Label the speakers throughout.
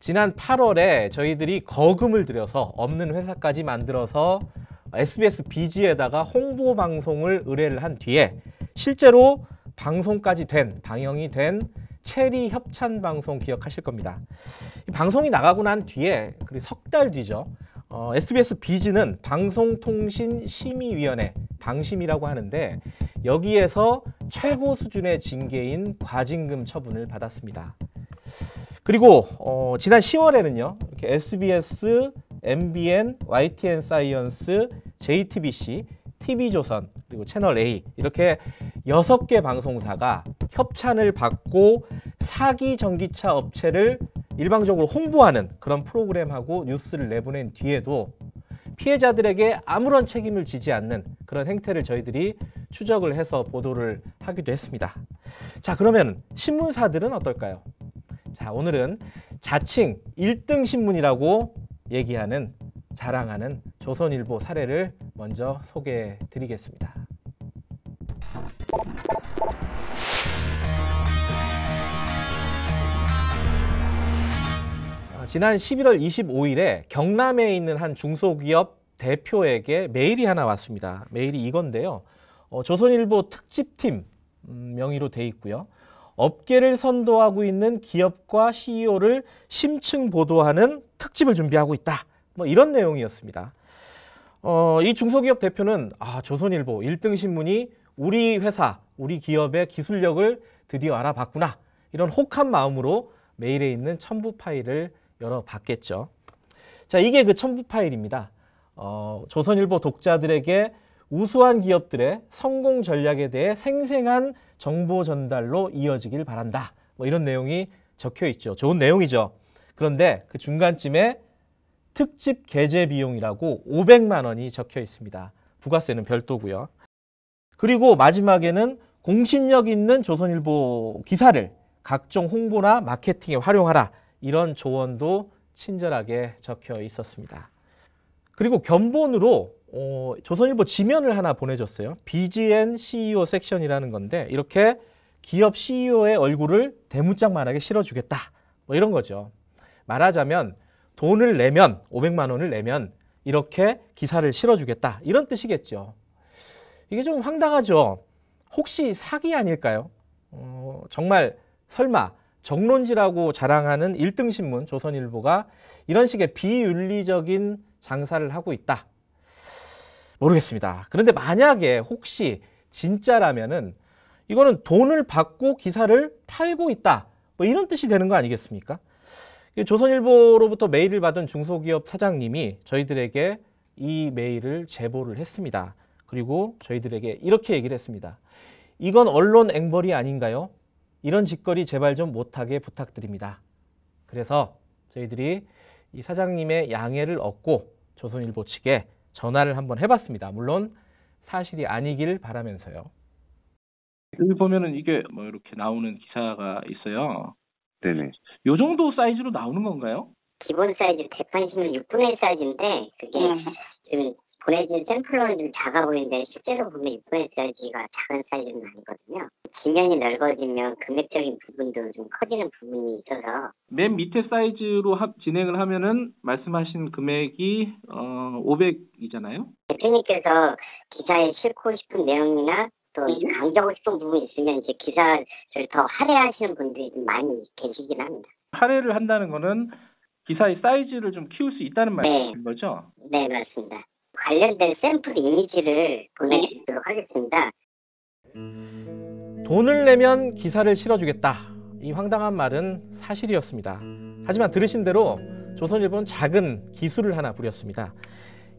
Speaker 1: 지난 8월에 저희들이 거금을 들여서 없는 회사까지 만들어서 SBS 비지에다가 홍보 방송을 의뢰를 한 뒤에 실제로 방송까지 된 방영이 된 체리 협찬 방송 기억하실 겁니다. 이 방송이 나가고 난 뒤에 그리고 석 달 뒤죠. 어, SBS 비즈는 방송통신심의위원회 방심이라고 하는데 여기에서 최고 수준의 징계인 과징금 처분을 받았습니다. 그리고 어, 지난 10월에는요. 이렇게 SBS, MBN, YTN 사이언스, JTBC, TV조선 그리고 채널 A 이렇게 여섯 개 방송사가 협찬을 받고 사기 전기차 업체를 일방적으로 홍보하는 그런 프로그램하고 뉴스를 내보낸 뒤에도 피해자들에게 아무런 책임을 지지 않는 그런 행태를 저희들이 추적을 해서 보도를 하기도 했습니다. 자, 그러면 신문사들은 어떨까요? 자, 오늘은 자칭 1등 신문이라고 얘기하는 자랑하는 조선일보 사례를 먼저 소개해 드리겠습니다. 어, 지난 11월 25일에 경남에 있는 한 중소기업 대표에게 메일이 하나 왔습니다. 메일이 이건데요. 어, 조선일보 특집팀 음, 명의로 돼 있고요. 업계를 선도하고 있는 기업과 CEO를 심층 보도하는 특집을 준비하고 있다. 뭐 이런 내용이었습니다. 어, 이 중소기업 대표는 아, 조선일보 1등 신문이 우리 회사, 우리 기업의 기술력을 드디어 알아봤구나. 이런 혹한 마음으로 메일에 있는 첨부 파일을 열어봤겠죠. 자, 이게 그 첨부 파일입니다. 어, 조선일보 독자들에게 우수한 기업들의 성공 전략에 대해 생생한 정보 전달로 이어지길 바란다. 뭐 이런 내용이 적혀 있죠. 좋은 내용이죠. 그런데 그 중간쯤에 특집 게재 비용이라고 500만 원이 적혀 있습니다. 부가세는 별도고요. 그리고 마지막에는 공신력 있는 조선일보 기사를 각종 홍보나 마케팅에 활용하라. 이런 조언도 친절하게 적혀 있었습니다. 그리고 견본으로 어, 조선일보 지면을 하나 보내줬어요. BGN CEO 섹션이라는 건데 이렇게 기업 CEO의 얼굴을 대문짝만하게 실어주겠다. 뭐 이런 거죠. 말하자면 돈을 내면 500만 원을 내면 이렇게 기사를 실어주겠다. 이런 뜻이겠죠. 이게 좀 황당하죠. 혹시 사기 아닐까요? 어, 정말 설마 정론지라고 자랑하는 1등 신문 조선일보가 이런 식의 비윤리적인 장사를 하고 있다. 모르겠습니다. 그런데 만약에 혹시 진짜라면은 이거는 돈을 받고 기사를 팔고 있다. 뭐 이런 뜻이 되는 거 아니겠습니까? 조선일보로부터 메일을 받은 중소기업 사장님이 저희들에게 이 메일을 제보를 했습니다. 그리고 저희들에게 이렇게 얘기를 했습니다. 이건 언론 앵벌이 아닌가요? 이런 짓거리 제발 좀 못하게 부탁드립니다. 그래서 저희들이 이 사장님의 양해를 얻고 조선일보 측에 전화를 한번 해봤습니다. 물론 사실이 아니길 바라면서요.
Speaker 2: 여기 보면은 이게 뭐 이렇게 나오는 기사가 있어요.
Speaker 3: 네네.
Speaker 2: 요 정도 사이즈로 나오는 건가요?
Speaker 4: 기본 사이즈 대판심은 6분의 1 사이즈인데 그게
Speaker 2: 네.
Speaker 4: 지금 보내진 샘플로는 좀 작아 보이는데 실제로 보면 6분의 1 사이즈가 작은 사이즈는 아니거든요. 지면이 넓어지면 금액적인 부분도 좀 커지는 부분이 있어서
Speaker 2: 맨 밑에 사이즈로 하- 진행을 하면은 말씀하신 금액이 어 500이잖아요.
Speaker 4: 대표님께서 기사에 싣고 싶은 내용이나 또 강조하고 싶은 부분이 있으면 이제 기사를 더 할애하시는 분들이 좀 많이 계시긴 합니다.
Speaker 2: 할애를 한다는 거는 기사의 사이즈를 좀 키울 수 있다는
Speaker 4: 네.
Speaker 2: 말씀인 거죠?
Speaker 4: 네, 맞습니다. 관련된 샘플 이미지를 보내드리도록 하겠습니다.
Speaker 1: 돈을 내면 기사를 실어주겠다. 이 황당한 말은 사실이었습니다. 하지만 들으신 대로 조선일보는 작은 기술을 하나 부렸습니다.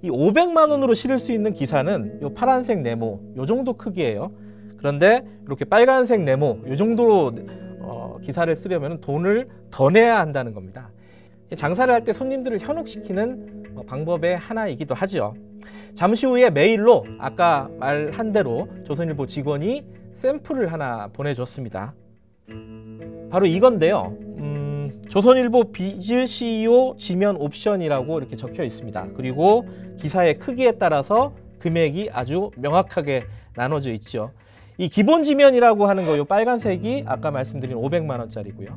Speaker 1: 이 500만 원으로 실을 수 있는 기사는 요 파란색 네모 요 정도 크기예요. 그런데 이렇게 빨간색 네모 요 정도로 어, 기사를 쓰려면 돈을 더 내야 한다는 겁니다. 장사를 할 때 손님들을 현혹시키는 어, 방법의 하나이기도 하죠. 잠시 후에 메일로 아까 말한 대로 조선일보 직원이 샘플을 하나 보내줬습니다. 바로 이건데요. 음, 조선일보 비즈 CEO 지면 옵션이라고 이렇게 적혀 있습니다. 그리고 기사의 크기에 따라서 금액이 아주 명확하게 나눠져 있죠. 이 기본 지면이라고 하는 거, 요 빨간색이 아까 말씀드린 500만 원짜리고요.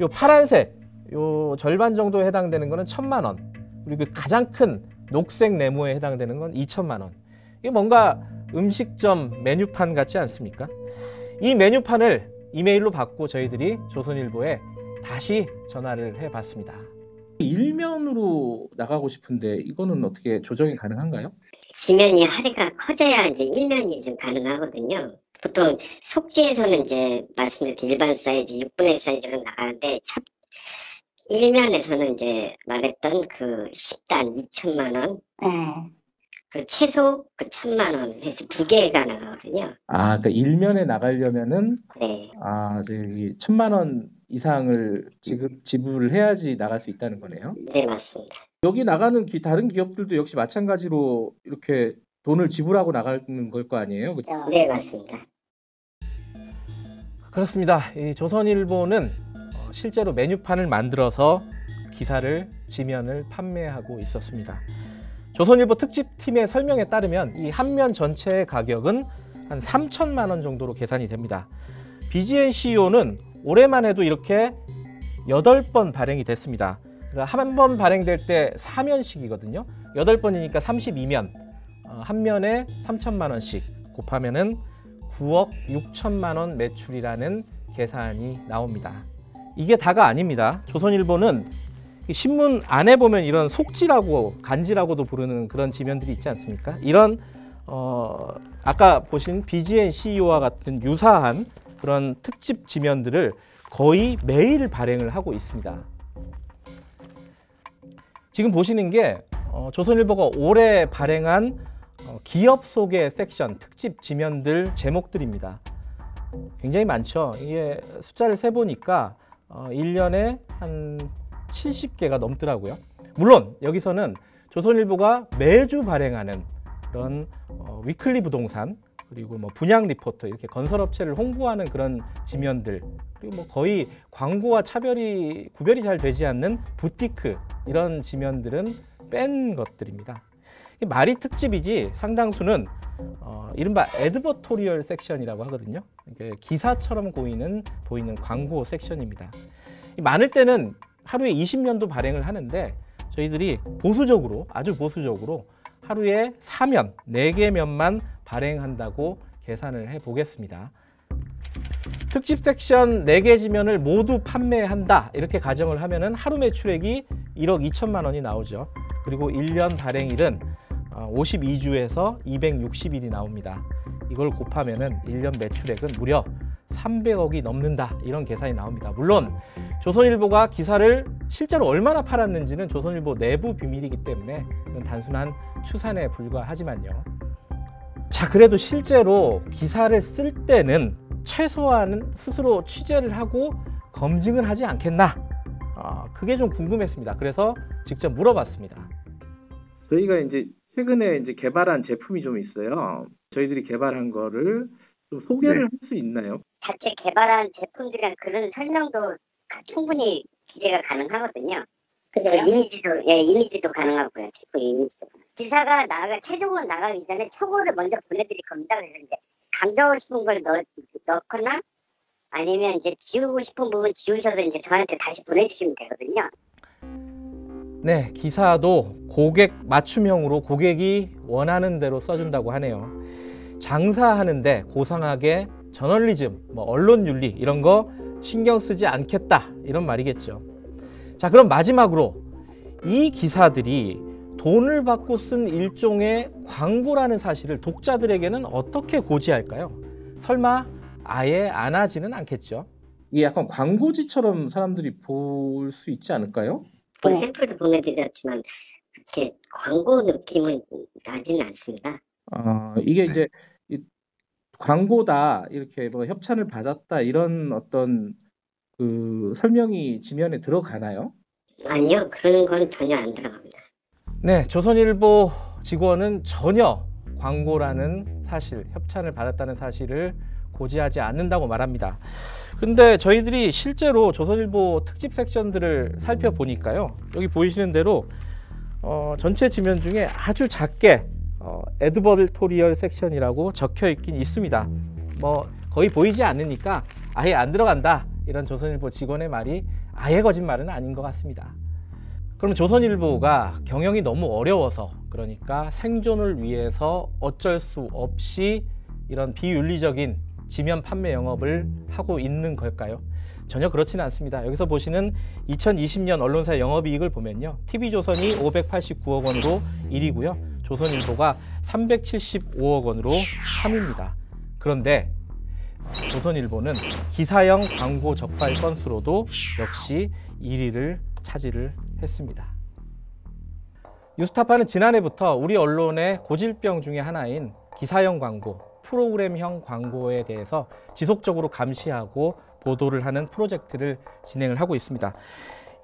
Speaker 1: 요 파란색 요 절반 정도에 해당되는 거는 천만 원. 그리고 그 가장 큰 녹색 네모에 해당되는 건 2천만 원. 이게 뭔가 음식점 메뉴판 같지 않습니까? 이 메뉴판을 이메일로 받고 저희들이 조선일보에 다시 전화를 해봤습니다. 일면으로 나가고 싶은데 이거는 어떻게 조정이 가능한가요?
Speaker 4: 지면이 하리가 커져야 이제 일면이 좀 가능하거든요. 보통 속지에서는 이제 말씀드린 일반 사이즈 6분의 사이즈로 나가는데 첫 일면에서는 이제 말했던 그 식단 2천만 원,
Speaker 3: 네.
Speaker 4: 그 채소 그 천만 원 해서 두 개가 나가거든요.
Speaker 1: 아, 그러니까 일면에 나가려면은
Speaker 4: 네,
Speaker 1: 아, 저기 천만 원 이상을 지급 지불을 해야지 나갈 수 있다는 거네요.
Speaker 4: 네 맞습니다.
Speaker 1: 여기 나가는 기, 다른 기업들도 역시 마찬가지로 이렇게 돈을 지불하고 나가는 걸 거 아니에요? 그죠?
Speaker 4: 네 맞습니다.
Speaker 1: 그렇습니다. 이 조선일보는 어, 실제로 메뉴판을 만들어서 기사를 지면을 판매하고 있었습니다. 조선일보 특집팀의 설명에 따르면 이 한 면 전체의 가격은 한 3천만 원 정도로 계산이 됩니다. BGN CEO는 올해만 해도 이렇게 8번 발행이 됐습니다. 그러니까 한 번 발행될 때 4면씩이거든요. 8번이니까 32면. 어, 한 면에 3천만 원씩 곱하면은 9억 6천만 원 매출이라는 계산이 나옵니다. 이게 다가 아닙니다. 조선일보는 이 신문 안에 보면 이런 속지라고 간지라고도 부르는 그런 지면들이 있지 않습니까? 이런 어, 아까 보신 BGN CEO와 같은 유사한 그런 특집 지면들을 거의 매일 발행을 하고 있습니다. 지금 보시는 게 어, 조선일보가 올해 발행한 어, 기업 소개 섹션 특집 지면들 제목들입니다. 굉장히 많죠. 이게 숫자를 세 보니까 어, 1년에 한 70개가 넘더라고요. 물론 여기서는 조선일보가 매주 발행하는 그런 어, weekly 부동산 그리고 뭐 분양 리포트 이렇게 건설업체를 홍보하는 그런 지면들 그리고 뭐 거의 광고와 차별이 구별이 잘 되지 않는 부티크 이런 지면들은 뺀 것들입니다. 이 말이 특집이지 상당수는 어, 이른바 advertorial section이라고 하거든요. 기사처럼 보이는 보이는 광고 섹션입니다. 이 많을 때는 하루에 20면도 발행을 하는데 저희들이 보수적으로 아주 보수적으로 하루에 4면, 4개 면만 발행한다고 계산을 해 보겠습니다. 특집 섹션 4개 지면을 모두 판매한다. 이렇게 가정을 하면은 하루 매출액이 1억 2천만 원이 나오죠. 그리고 1년 발행일은 52주에서 260일이 나옵니다. 이걸 곱하면은 1년 매출액은 무려 300억이 넘는다. 이런 계산이 나옵니다. 물론 조선일보가 기사를 실제로 얼마나 팔았는지는 조선일보 내부 비밀이기 때문에 단순한 추산에 불과하지만요. 자, 그래도 실제로 기사를 쓸 때는 최소한은 스스로 취재를 하고 검증을 하지 않겠나? 어, 그게 좀 궁금했습니다. 그래서 직접 물어봤습니다.
Speaker 2: 저희가 이제 최근에 이제 개발한 제품이 좀 있어요. 저희들이 개발한 거를 좀 소개를 할수 있나요?
Speaker 4: 자체 개발한 제품들이랑 그런 설명도 충분히 기재가 가능하거든요. 그리고 이미지도 예 이미지도 가능하고요. 제품 이미지도. 기사가 나가 최종으로 나가기 전에 초고를 먼저 보내드릴 겁니다. 그래서 이제 강조하고 싶은 걸 넣, 넣거나 아니면 이제 지우고 싶은 부분 지우셔서 이제 저한테 다시 보내주시면 되거든요.
Speaker 1: 네, 기사도 고객 맞춤형으로 고객이 원하는 대로 써준다고 하네요. 장사하는데 고상하게 저널리즘, 뭐 언론 윤리 이런 거 신경 쓰지 않겠다 이런 말이겠죠. 자, 그럼 마지막으로 이 기사들이 돈을 받고 쓴 일종의 광고라는 사실을 독자들에게는 어떻게 고지할까요? 설마 아예 안 하지는 않겠죠. 이게 약간 광고지처럼 사람들이 볼 수 있지 않을까요?
Speaker 4: 본 샘플도 보내드렸지만 이렇게 광고 느낌은 나지는 않습니다.
Speaker 1: 어, 이게 이제 이 광고다 이렇게 뭐 협찬을 받았다 이런 어떤 그 설명이 지면에 들어가나요?
Speaker 4: 아니요 그런 건 전혀 안 들어갑니다.
Speaker 1: 네, 조선일보 직원은 전혀 광고라는 사실, 협찬을 받았다는 사실을 고지하지 않는다고 말합니다. 근데 저희들이 실제로 조선일보 특집 섹션들을 살펴보니까요. 여기 보이시는 대로 어, 전체 지면 중에 아주 작게 어, advertorial section이라고 적혀 있긴 있습니다. 뭐 거의 보이지 않으니까 아예 안 들어간다 이런 조선일보 직원의 말이 아예 거짓말은 아닌 것 같습니다. 그럼 조선일보가 경영이 너무 어려워서 그러니까 생존을 위해서 어쩔 수 없이 이런 비윤리적인 지면 판매 영업을 하고 있는 걸까요? 전혀 그렇지는 않습니다. 여기서 보시는 2020년 언론사 영업이익을 보면요. TV조선이 589억 원으로 1위고요. 조선일보가 375억 원으로 3위입니다. 그런데 조선일보는 기사형 광고 적발 건수로도 역시 1위를 차지를 했습니다. 뉴스타파는 지난해부터 우리 언론의 고질병 중에 하나인 기사형 광고, 프로그램형 광고에 대해서 지속적으로 감시하고 보도를 하는 프로젝트를 진행을 하고 있습니다.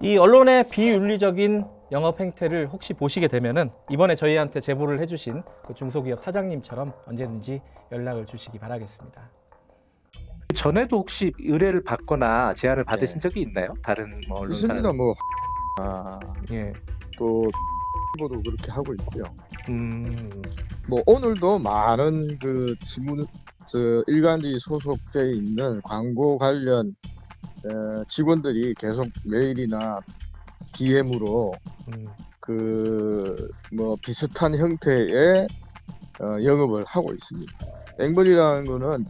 Speaker 1: 이 언론의 비윤리적인 영업 행태를 혹시 보시게 되면은 이번에 저희한테 제보를 해주신 그 중소기업 사장님처럼 언제든지 연락을 주시기 바라겠습니다. 전에도 혹시 의뢰를 받거나 제안을 받으신 적이 있나요? 다른 뭐
Speaker 3: 있습니다. 뭐 아,
Speaker 1: 예.
Speaker 3: 또 보도 그렇게 하고 있고요.
Speaker 1: 음.
Speaker 3: 뭐 오늘도 많은 그 지문 저 일간지 소속돼 있는 광고 관련 어, 직원들이 계속 메일이나 DM으로
Speaker 1: 음.
Speaker 3: 그뭐 비슷한 형태의 어, 영업을 하고 있습니다. 앵벌이라는 거는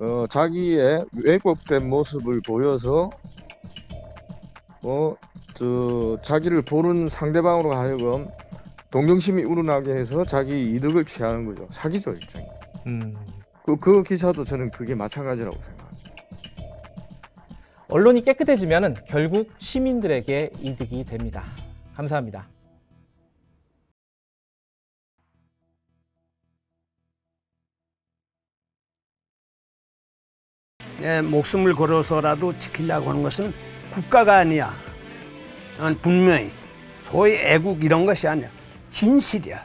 Speaker 3: 어, 자기의 왜곡된 모습을 보여서 어, 저 자기를 보는 상대방으로 하여금 동정심이 우러나게 해서 자기 이득을 취하는 거죠. 사기죠 일종의.
Speaker 1: 음.
Speaker 3: 그, 그 기사도 저는 그게 마찬가지라고 생각합니다.
Speaker 1: 언론이 깨끗해지면 결국 시민들에게 이득이 됩니다. 감사합니다.
Speaker 5: 내 목숨을 걸어서라도 지키려고 하는 것은 국가가 아니야. 난 분명히 소위 애국 이런 것이 아니야. 진실이야.